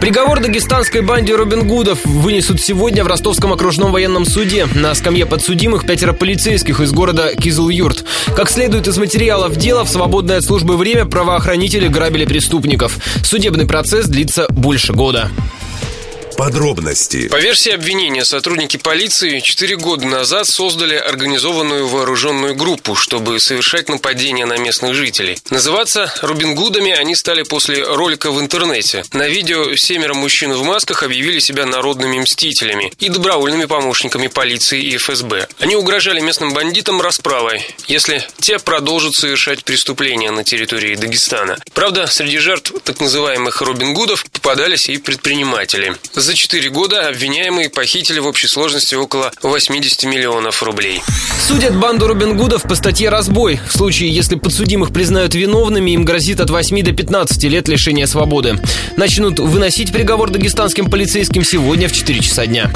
Приговор дагестанской банде Робин Гудов вынесут сегодня в Ростовском окружном военном суде. На скамье подсудимых пятеро полицейских из города Кизл-Юрт. Как следует из материалов дела, в свободное от службы время правоохранители грабили преступников. Судебный процесс длится больше года. Подробности. По версии обвинения, сотрудники полиции четыре года назад создали организованную вооруженную группу, чтобы совершать нападения на местных жителей. Называться Робин Гудами они стали после ролика в интернете. На видео семеро мужчин в масках объявили себя народными мстителями и добровольными помощниками полиции и ФСБ. Они угрожали местным бандитам расправой, если те продолжат совершать преступления на территории Дагестана. Правда, среди жертв так называемых Робин Гудов попадались и предприниматели. За 4 года обвиняемые похитили в общей сложности около 80 миллионов рублей. Судят банду Робин Гудов по статье «Разбой». В случае, если подсудимых признают виновными, им грозит от 8 до 15 лет лишения свободы. Начнут выносить приговор дагестанским полицейским сегодня в 4 часа дня.